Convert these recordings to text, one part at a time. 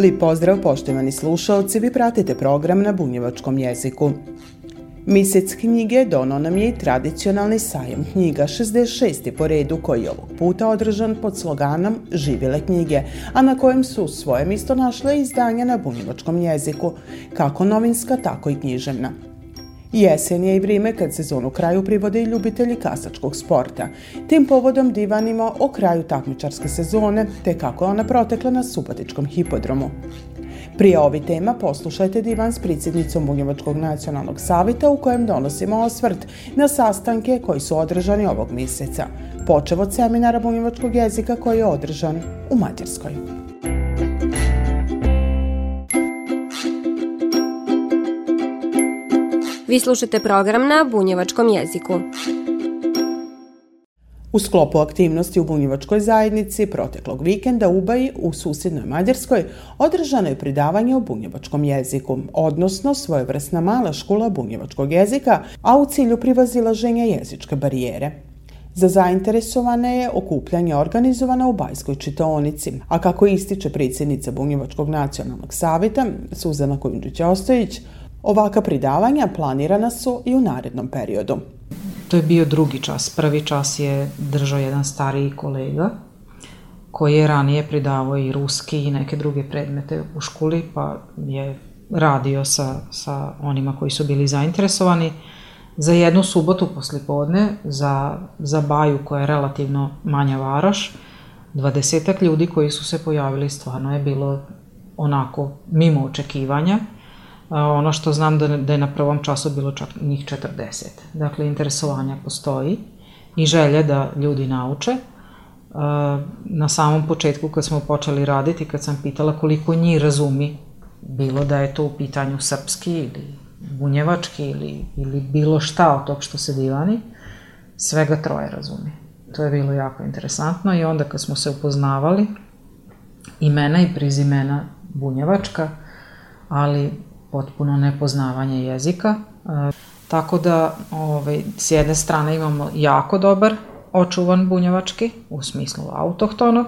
Lip pozdrav poštovani slušalci, vi pratite program na bunjevačkom jeziku. Misec knjige dono nam je i tradicionalni sajam knjiga 66. po redu koji je ovog puta održan pod sloganom Živile knjige, a na kojem su svoje misto našle izdanja na bunjevačkom jeziku, kako novinska, tako i književna. Jesen je i vrijeme kad sezonu kraju privode i ljubitelji kasačkog sporta. Tim povodom divanimo o kraju takmičarske sezone, te kako ona protekla na Subotičkom hipodromu. Prije ovi tema poslušajte divan s predsjednicom Bunjevačkog nacionalnog savita u kojem donosimo osvrt na sastanke koji su održani ovog mjeseca, počev od seminara bunjevačkog jezika koji je održan u Mađarskoj. Vi slušate program na bunjevačkom jeziku. U sklopu aktivnosti u bunjevačkoj zajednici proteklog vikenda u Baji u susjednoj Mađarskoj održano je pridavanje o bunjevačkom jeziku, odnosno svojevrsna mala škola bunjevačkog jezika, a u cilju privazilaženja jezičke barijere. Za zainteresovane je okupljanje organizovano u Bajskoj čitaonici, a kako ističe predsjednica Bunjevačkog nacionalnog savjeta Suzana Kojundžić-Ostojić, Ovaka pridavanja planirana su i u narednom periodu. To je bio drugi čas. Prvi čas je držao jedan stariji kolega koji je ranije pridavao i ruski i neke druge predmete u školi, pa je radio sa, sa onima koji su bili zainteresovani. Za jednu subotu poslijepodne, za, za Baju koja je relativno manja varoš, dvadesetak ljudi koji su se pojavili stvarno je bilo onako mimo očekivanja ono što znam da, da je na prvom času bilo čak njih 40. Dakle, interesovanja postoji i želje da ljudi nauče. Na samom početku kad smo počeli raditi, kad sam pitala koliko njih razumi, bilo da je to u pitanju srpski ili bunjevački ili, ili bilo šta od tog što se divani, svega troje razumi. To je bilo jako interesantno i onda kad smo se upoznavali, imena i prizimena bunjevačka, ali potpuno nepoznavanje jezika. E, tako da ovaj, s jedne strane imamo jako dobar očuvan bunjevački u smislu autohtonog,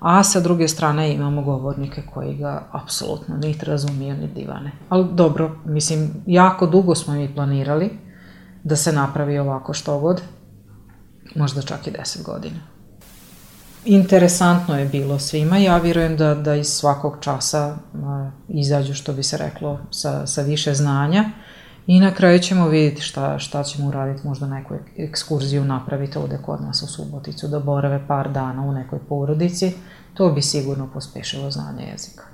a sa druge strane imamo govornike koji ga apsolutno niti razumiju ni divane. Ali dobro, mislim, jako dugo smo mi planirali da se napravi ovako što god, možda čak i deset godina interesantno je bilo svima. Ja vjerujem da, da iz svakog časa a, izađu, što bi se reklo, sa, sa više znanja. I na kraju ćemo vidjeti šta, šta ćemo uraditi, možda neku ekskurziju napraviti ovde kod nas u Suboticu, da borave par dana u nekoj porodici. To bi sigurno pospešilo znanje jezika.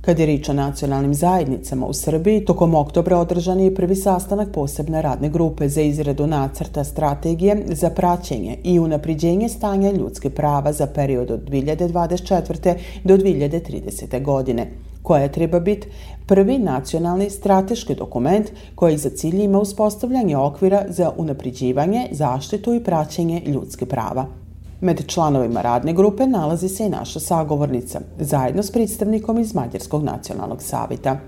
Kad je rič o nacionalnim zajednicama u Srbiji, tokom oktobra održan je prvi sastanak posebne radne grupe za izradu nacrta strategije za praćenje i unapriđenje stanja ljudske prava za period od 2024. do 2030. godine koja treba biti prvi nacionalni strateški dokument koji za cilj ima uspostavljanje okvira za unapriđivanje, zaštitu i praćenje ljudske prava. Med članovima radne grupe nalazi se i naša sagovornica, zajedno s predstavnikom iz Mađarskog nacionalnog savita.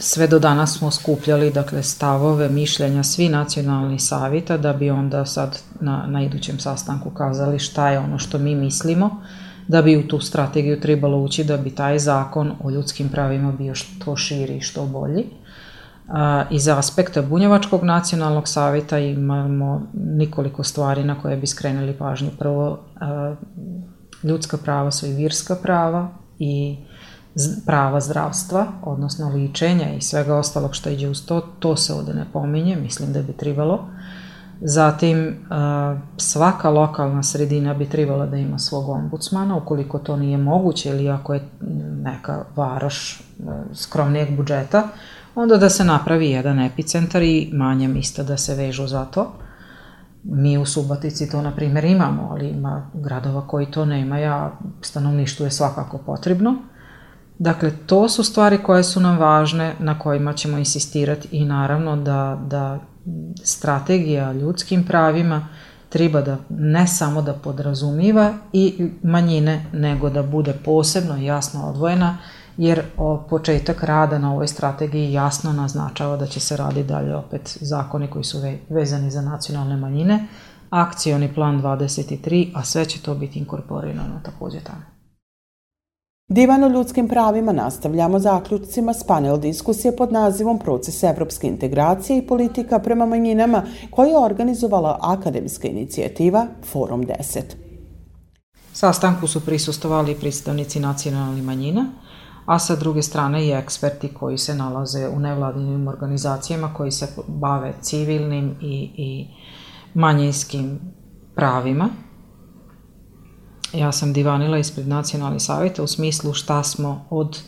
Sve do danas smo skupljali dakle, stavove, mišljenja svi nacionalni savita da bi onda sad na, na idućem sastanku kazali šta je ono što mi mislimo, da bi u tu strategiju trebalo ući da bi taj zakon o ljudskim pravima bio što širi i što bolji. Iz aspekta Bunjevačkog nacionalnog savjeta imamo nikoliko stvari na koje bi skrenuli pažnju. Prvo, ljudska prava su i virska prava i prava zdravstva, odnosno ličenja i svega ostalog što iđe uz to, to se ovde ne pominje, mislim da bi trebalo. Zatim, svaka lokalna sredina bi trebala da ima svog ombudsmana, ukoliko to nije moguće ili ako je neka varoš skromnijeg budžeta, onda da se napravi jedan epicentar i manja mista da se vežu za to. Mi u Subotici to, na primjer, imamo, ali ima gradova koji to nema, ja stanovništvu je svakako potrebno. Dakle, to su stvari koje su nam važne, na kojima ćemo insistirati i naravno da, da strategija ljudskim pravima treba da ne samo da podrazumiva i manjine, nego da bude posebno jasno odvojena, jer o početak rada na ovoj strategiji jasno naznačava da će se radi dalje opet zakoni koji su vezani za nacionalne manjine, akcioni plan 23, a sve će to biti inkorporirano takođe tamo. Divan o ljudskim pravima nastavljamo zaključcima s panel diskusije pod nazivom Proces evropske integracije i politika prema manjinama koja je organizovala akademska inicijativa Forum 10. Sastanku su prisustovali predstavnici nacionalnih manjina, a sa druge strane i eksperti koji se nalaze u nevladinim organizacijama koji se bave civilnim i, i manjinskim pravima ja sam divanila ispred nacionalnih savjeta u smislu šta smo od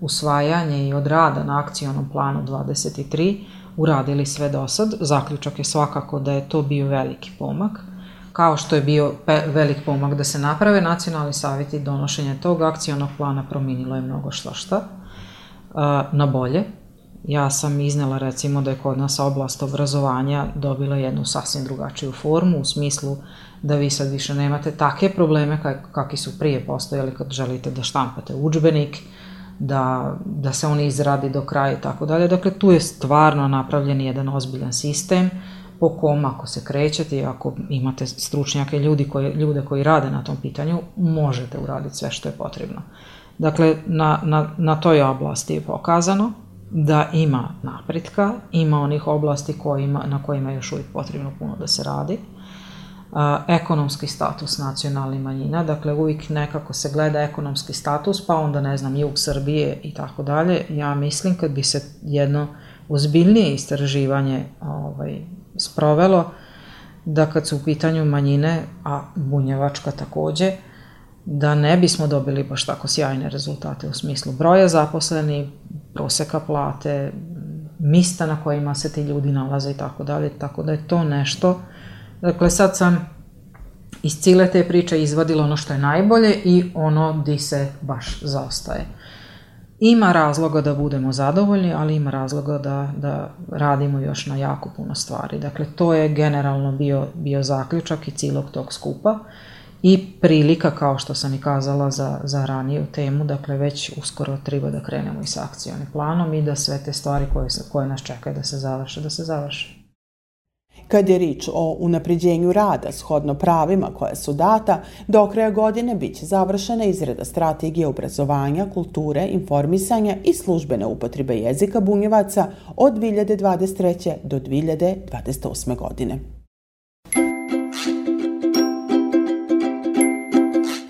usvajanja i od rada na akcionom planu 23 uradili sve do sad. Zaključak je svakako da je to bio veliki pomak. Kao što je bio velik pomak da se naprave nacionalni savjeti i donošenje tog akcionog plana prominilo je mnogo što šta na bolje. Ja sam iznela recimo da je kod nas oblast obrazovanja dobila jednu sasvim drugačiju formu u smislu da vi sad više nemate takve probleme kakvi su prije postojali kad želite da štampate učbenik, da, da se on izradi do kraja i tako dalje. Dakle, tu je stvarno napravljen jedan ozbiljan sistem po kom ako se krećete i ako imate stručnjake ljudi koji, ljude koji rade na tom pitanju, možete uraditi sve što je potrebno. Dakle, na, na, na toj oblasti je pokazano da ima napretka, ima onih oblasti kojima, na kojima je još uvijek potrebno puno da se radi, a, ekonomski status nacionalnih manjina, dakle uvijek nekako se gleda ekonomski status, pa onda ne znam jug Srbije i tako dalje. Ja mislim kad bi se jedno ozbiljnije istraživanje ovaj, sprovelo, da kad su u pitanju manjine, a bunjevačka takođe, da ne bismo dobili baš tako sjajne rezultate u smislu broja zaposlenih, proseka plate, mista na kojima se ti ljudi nalaze i tako dalje, tako da je to nešto Dakle, sad sam iz cile te priče izvadila ono što je najbolje i ono di se baš zaostaje. Ima razloga da budemo zadovoljni, ali ima razloga da, da radimo još na jako puno stvari. Dakle, to je generalno bio, bio zaključak i cilog tog skupa i prilika, kao što sam i kazala za, za raniju temu, dakle već uskoro treba da krenemo i sa akcijoni planom i da sve te stvari koje, koje nas čekaju da se završe, da se završe. Kad je rič o unapređenju rada shodno pravima koja su data, do kraja godine biće završena izrada strategije obrazovanja, kulture, informisanja i službene upotrebe jezika bunjevaca od 2023. do 2028. godine.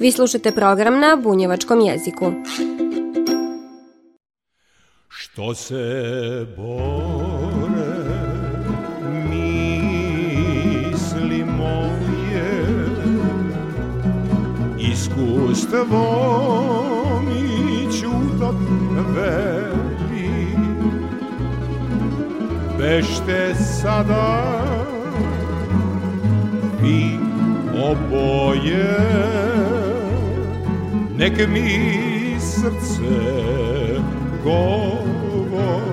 Vi slušate program na bunjevačkom jeziku. Što se bore iskustvom i čutot veli. Bešte sada vi oboje. Nek mi srce govori.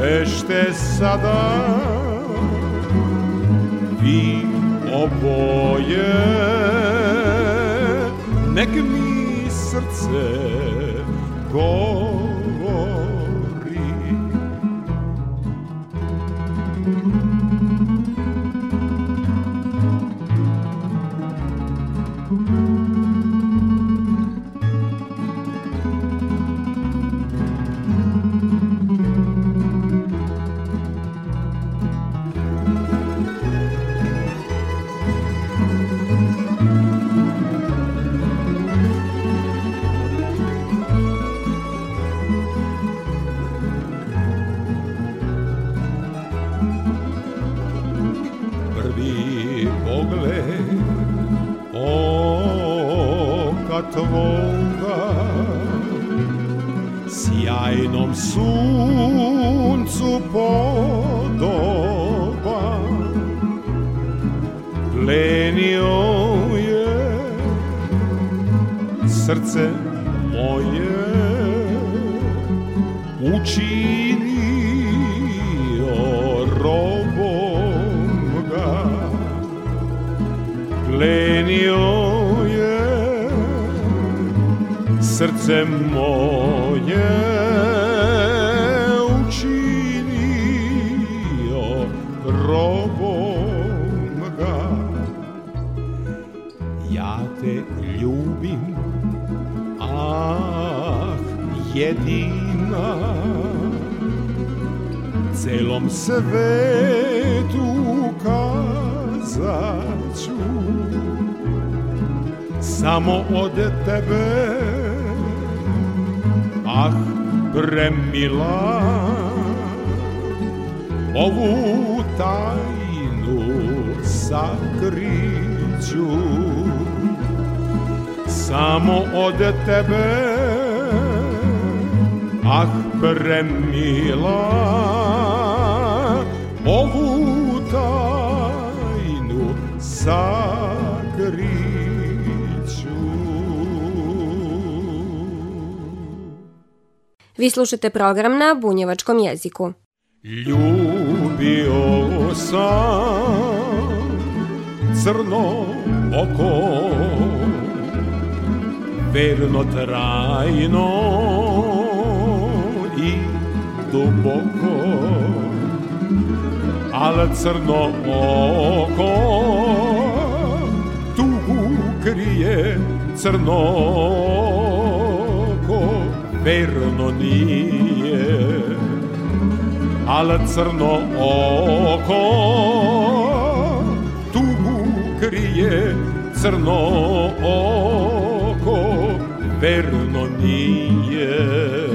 Bešte sada vi oboje nek mi srce govori srce moje jedina. Celom svetu kazat ću samo od tebe ah premila ovu tajnu sakriću samo od tebe ah premila ovu tajnu sakriću. Vi slušate program na bunjevačkom jeziku. Ljubio sam crno oko. Verno trajno duboko. Al crno oko Tugu krije crno Verno nije Al crno oko Tugu krije crno oko. Verno nije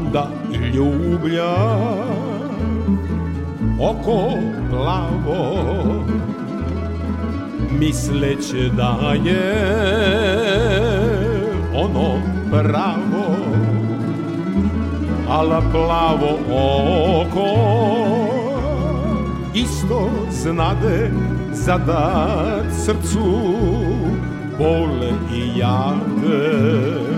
onda ljublja oko plavo misleće da je ono pravo ala plavo oko isto znade zadat srcu bole i jade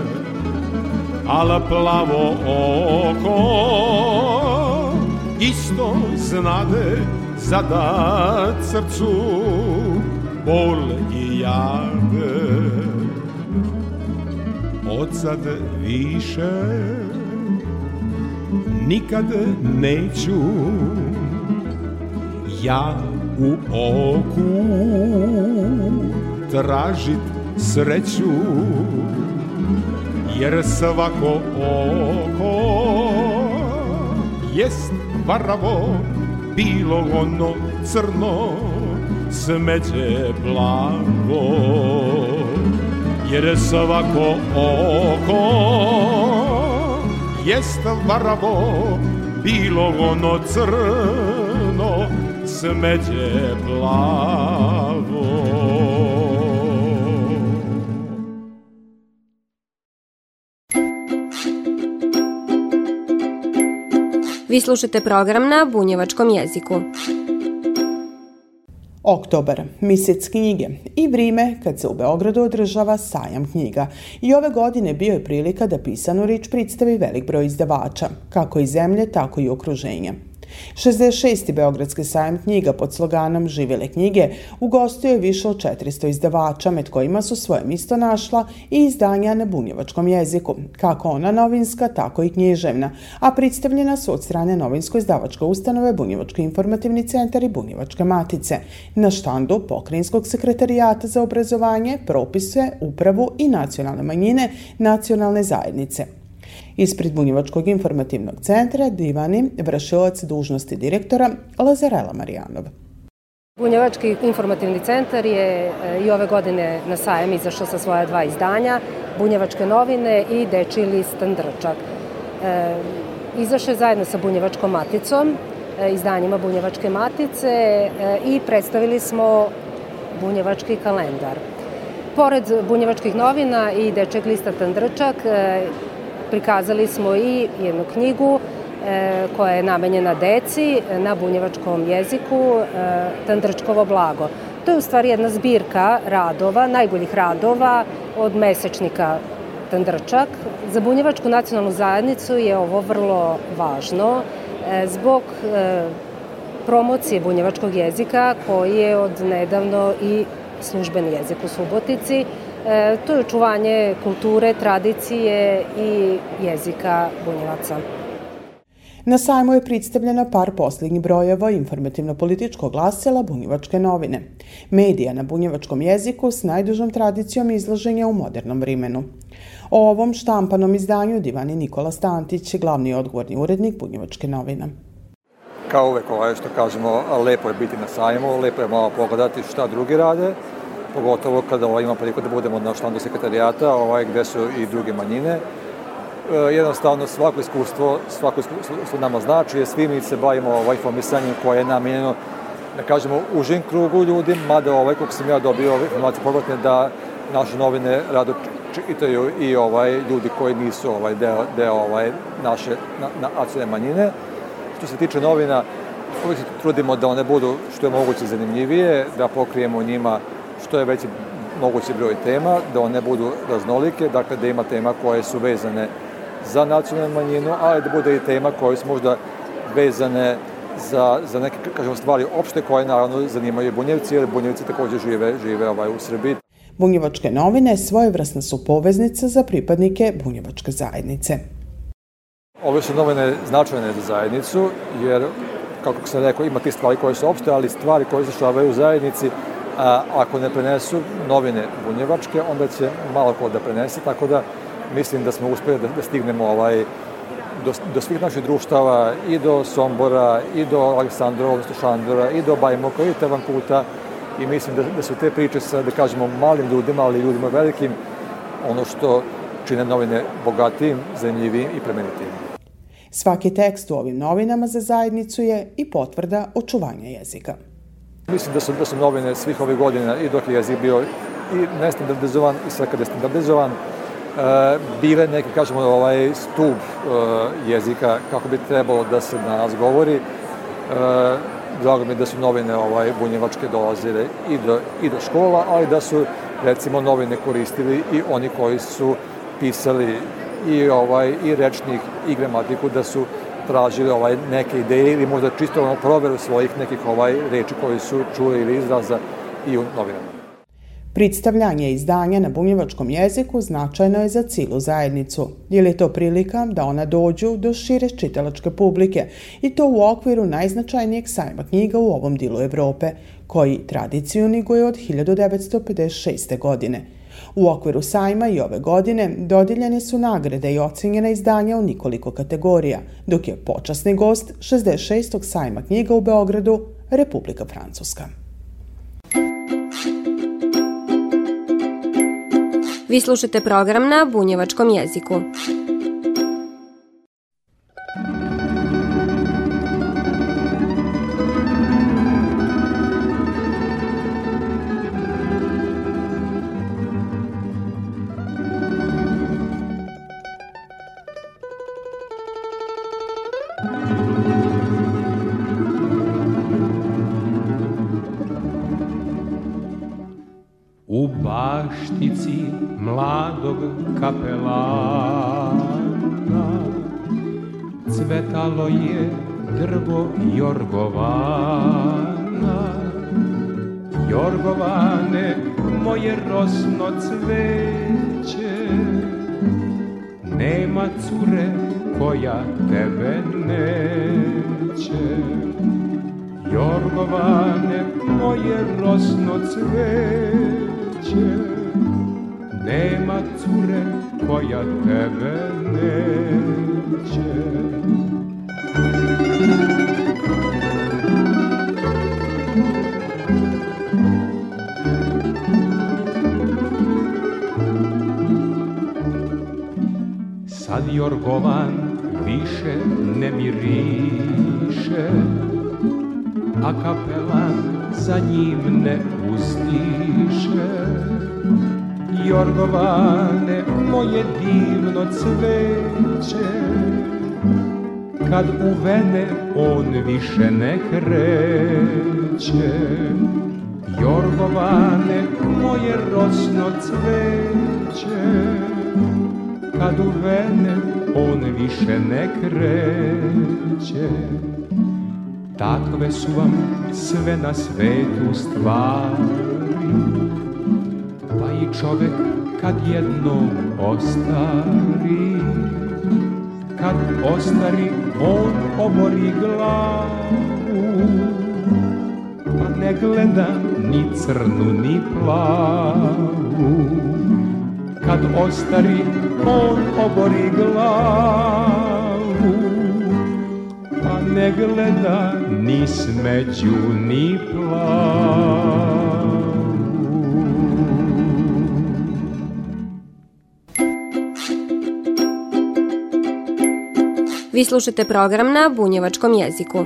al plavo oko isto znade zadat srcu bol i jade. Od sad više nikad neću ja u oku tražit sreću jer svako oko jest varavo, bilo ono crno, smeđe plavo. Jer svako oko jest varavo, bilo ono crno, smeđe plavo. Vi slušate program na bunjevačkom jeziku. Oktobar, mjesec knjige i vrijeme kad se u Beogradu održava sajam knjiga. I ove godine bio je prilika da pisanu rič predstavi velik broj izdavača, kako iz zemlje, tako i okruženja. 66. Beogradski sajam knjiga pod sloganom Živjele knjige ugostio je više od 400 izdavača, med kojima su svoje misto našla i izdanja na bunjevačkom jeziku, kako ona novinska, tako i književna, a predstavljena su od strane novinsko-izdavačke ustanove Bunjevački informativni centar i Bunjevačke matice. Na štandu Pokrinjskog sekretarijata za obrazovanje propisuje upravu i nacionalne manjine nacionalne zajednice. Ispred Bunjevačkog informativnog centra divani vršilac dužnosti direktora Lazarela Marijanov. Bunjevački informativni centar je e, i ove godine na sajem izašao sa svoja dva izdanja, Bunjevačke novine i Deči list Drčak. E, izašao je zajedno sa Bunjevačkom maticom, e, izdanjima Bunjevačke matice e, i predstavili smo bunjevački kalendar. Pored bunjevačkih novina i dečeg lista Tandrčak, prikazali smo i jednu knjigu koja je namenjena deci na bunjevačkom jeziku Tandrčkovo blago. To je u stvari jedna zbirka radova, najboljih radova od mesečnika Tandrčak. Za bunjevačku nacionalnu zajednicu je ovo vrlo važno e, zbog e, promocije bunjevačkog jezika koji je od nedavno i službeni jezik u Subotici. E, to je očuvanje kulture, tradicije i jezika bunjevaca. Na sajmu je predstavljena par posljednjih brojeva informativno-političkog glasila Bunjevačke novine. Medija na bunjevačkom jeziku s najdužom tradicijom izlaženja u modernom vremenu. O ovom štampanom izdanju divani Nikola Stantić, glavni odgovorni urednik Bunjevačke novine. Kao uvek, ovaj što kažemo, lepo je biti na sajmu, lepo je malo pogledati šta drugi rade, pogotovo kada ovaj, ima priliku da budemo na štandu sekretarijata, ovaj, gde su i druge manjine E, jednostavno svako iskustvo, svako iskustvo nama znači, jer svi mi se bavimo ovaj informisanjem koje je namenjeno da kažemo, užim krugu ljudi, mada ovaj, kako sam ja dobio informacije povratne, da naše novine rado čitaju i ovaj ljudi koji nisu ovaj deo, deo ovaj naše na, na nacionalne manjine. Što se tiče novina, uvijek se trudimo da one budu što je moguće zanimljivije, da pokrijemo njima što je veći mogući broj tema, da one budu raznolike, dakle da ima tema koje su vezane za nacionalnu manjinu, ali da bude i tema koje su možda vezane za, za neke, kažemo, stvari opšte koje naravno zanimaju Bunjevci, jer Bunjevci takođe žive, žive ovaj, u Srbiji. Bunjevačke novine svojevrasna su poveznica za pripadnike Bunjevačke zajednice. Ove su novine značajne za zajednicu, jer, kako sam rekao, ima ti stvari koje su opšte, ali stvari koje se u zajednici, a, ako ne prenesu novine bunjevačke, onda će malo ko da prenese, tako da mislim da smo uspeli da, da stignemo ovaj, do, do svih naših društava i do Sombora, i do Aleksandrova, odnosno Šandora, i do Bajmoka, i Tevankuta i mislim da, da su te priče sa, da kažemo, malim ljudima, ali ljudima velikim, ono što čine novine bogatijim, zanimljivijim i plemenitijim. Svaki tekst u ovim novinama za zajednicu je i potvrda očuvanja jezika. Mislim da su, da su novine svih ovih godina i dok je jezik bio i nestandardizovan i sve kada je standardizovan, E, bile neki, kažemo, ovaj stub e, jezika kako bi trebalo da se na nas govori. E, drago mi da su novine ovaj, bunjevačke dolazile i do, i do škola, ali da su recimo novine koristili i oni koji su pisali i ovaj i rečnik i gramatiku da su tražili ovaj neke ideje ili možda čisto ono proveru svojih nekih ovaj reči koji su čuli ili izraza i u novinama. Predstavljanje izdanja na bunjevačkom jeziku značajno je za cilu zajednicu, jer je to prilika da ona dođu do šire čitalačke publike i to u okviru najznačajnijeg sajma knjiga u ovom dilu Evrope, koji tradiciju niguje od 1956. godine. U okviru sajma i ove godine dodiljene su nagrade i ocenjena izdanja u nikoliko kategorija, dok je počasni gost 66. sajma knjiga u Beogradu Republika Francuska. Vi slušate program na bunjevačkom jeziku. Baštici mladog kapelana. Cvetalo je drvo Jorgovana. Jorgovane, moje rosno cveće. Nema cure koja tebe neće. Jorgovane, moje rosno cveće koja tebe neće. Sad Jorgovan više ne miriše A kapelan za njim ne uzdiše Jorgovane, moje divno cveće. Kad u vene on više ne kreće Jorgovane, moje rosno cveće. Kad u vene on više ne kreće Takve su vam sve na svetu stvari čovek kad jednom ostari. Kad ostari on obori glavu Pa ne gleda ni crnu ni plavu. Kad ostari on obori glavu Pa ne gleda ni smeću ni plavu Vi slušate program na bunjevačkom jeziku.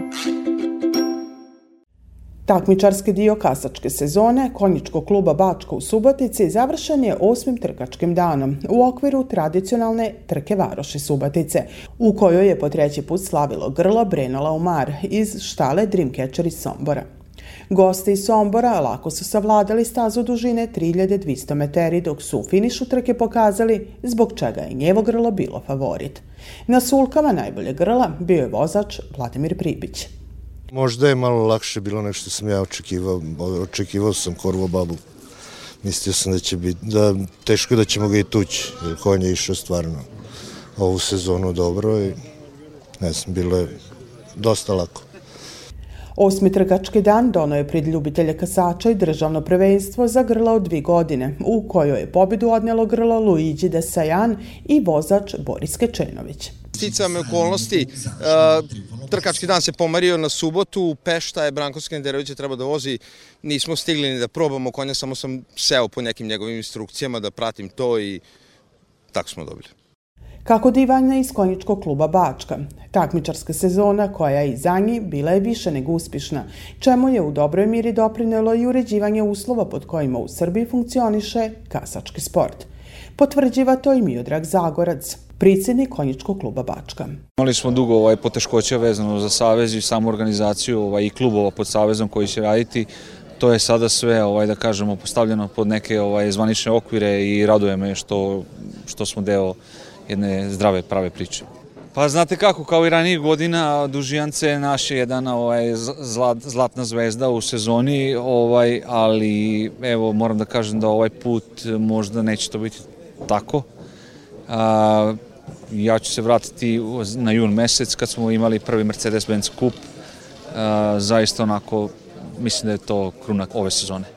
Takmičarski dio kasačke sezone konjičkog kluba Bačko u Subotici završen je osmim trkačkim danom u okviru tradicionalne trke Varoši Subotice, u kojoj je po treći put slavilo grlo Brenola Umar iz štale Dreamcatcher iz Sombora. Gosti iz Sombora lako su savladali stazu dužine 3200 meteri dok su u finišu trke pokazali zbog čega je njevo grlo bilo favorit. Na sulkama najbolje grla bio je vozač Vladimir Pribić. Možda je malo lakše bilo nek što sam ja očekivao. Očekivao sam Korvo babu. Mislio sam da će biti, da teško da ćemo ga i tući, jer konj je išao stvarno ovu sezonu dobro i ne znam, bilo je dosta lako. Osmi trkački dan dono je pred ljubitelje kasača i državno prvenstvo za grla od dvi godine, u kojoj je pobedu odnelo grlo Luigi de Sajan i vozač Boris Kečenović. Sticame okolnosti, uh, trkački dan se pomario na subotu, Pešta je Branko Skenderović treba da vozi, nismo stigli ni da probamo konja, samo sam seo po nekim njegovim instrukcijama da pratim to i tako smo dobili. Kako divanja iz konjičkog kluba Bačka. Takmičarska sezona koja je i za njih bila je više nego uspišna, čemu je u dobroj miri doprinelo i uređivanje uslova pod kojima u Srbiji funkcioniše kasački sport. Potvrđiva to i Miodrag Zagorac, predsjednik konjičkog kluba Bačka. Imali smo dugo ovaj poteškoća vezano za savez i samu organizaciju ovaj, i klubova pod savezom koji će raditi. To je sada sve, ovaj, da kažemo, postavljeno pod neke ovaj, zvanične okvire i raduje me što, što smo deo jedne zdrave, prave priče. Pa znate kako, kao i ranijih godina, Dužijance je naš jedan ovaj, zlat, zlatna zvezda u sezoni, ovaj, ali evo moram da kažem da ovaj put možda neće to biti tako. A, ja ću se vratiti na jun mesec kad smo imali prvi Mercedes-Benz kup. A, zaista onako, mislim da je to krunak ove sezone.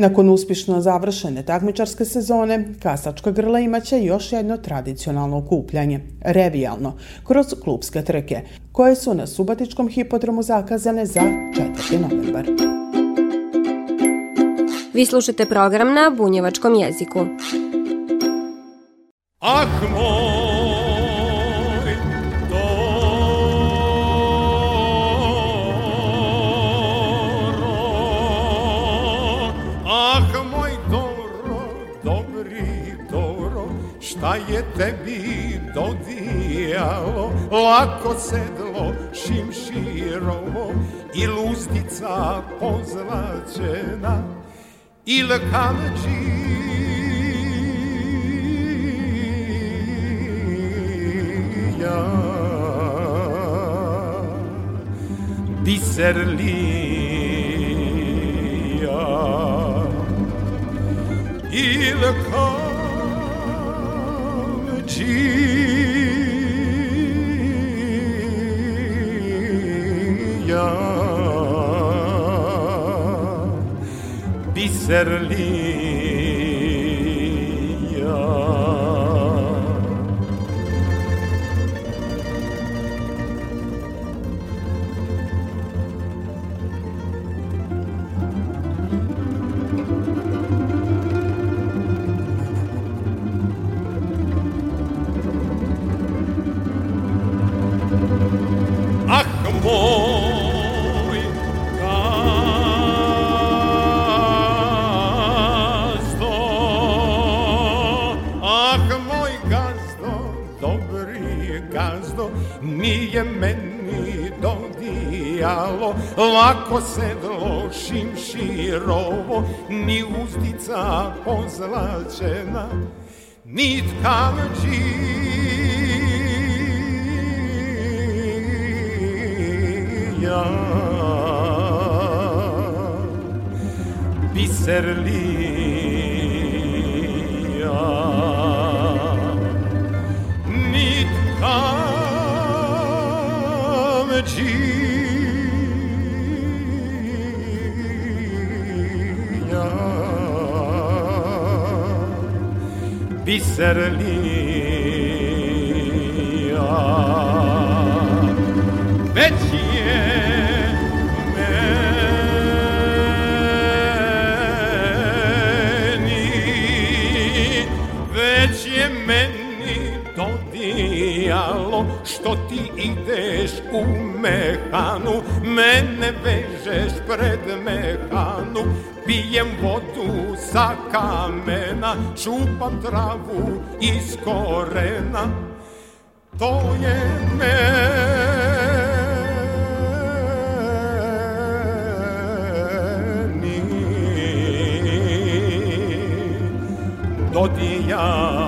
Nakon uspješno završene takmičarske sezone, kasačka grla imaće još jedno tradicionalno okupljanje, revijalno, kroz klubske trke, koje su na Subatičkom hipodromu zakazane za 4. novembar. Vi slušate program na bunjevačkom jeziku. Ah moj tebi dodijalo, lako sedlo šimširovo i luzdica pozlačena ili kamđija. Biserlija ili kamđija biserlija Lako sedlo šimširovo Ni uzdica pozlačena Ni tkamđija Biserlija Biserlija Već je meni Već je meni dodijalo što ti ideš u mehanu, mene vežeš pred mehanu, pijem vodu sa kamena, čupam travu iz korena, to je meni dodijalo.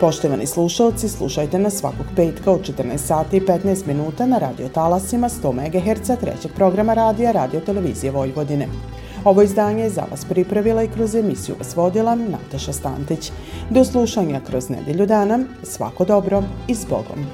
Poštovani slušalci, slušajte nas svakog petka u 14 sati i 15 minuta na radio talasima 100 MHz trećeg programa radija Radio Televizije Vojvodine. Ovo izdanje je za vas pripravila i kroz emisiju vas vodila Nataša Stantić. Do slušanja kroz nedelju dana, svako dobro i s Bogom.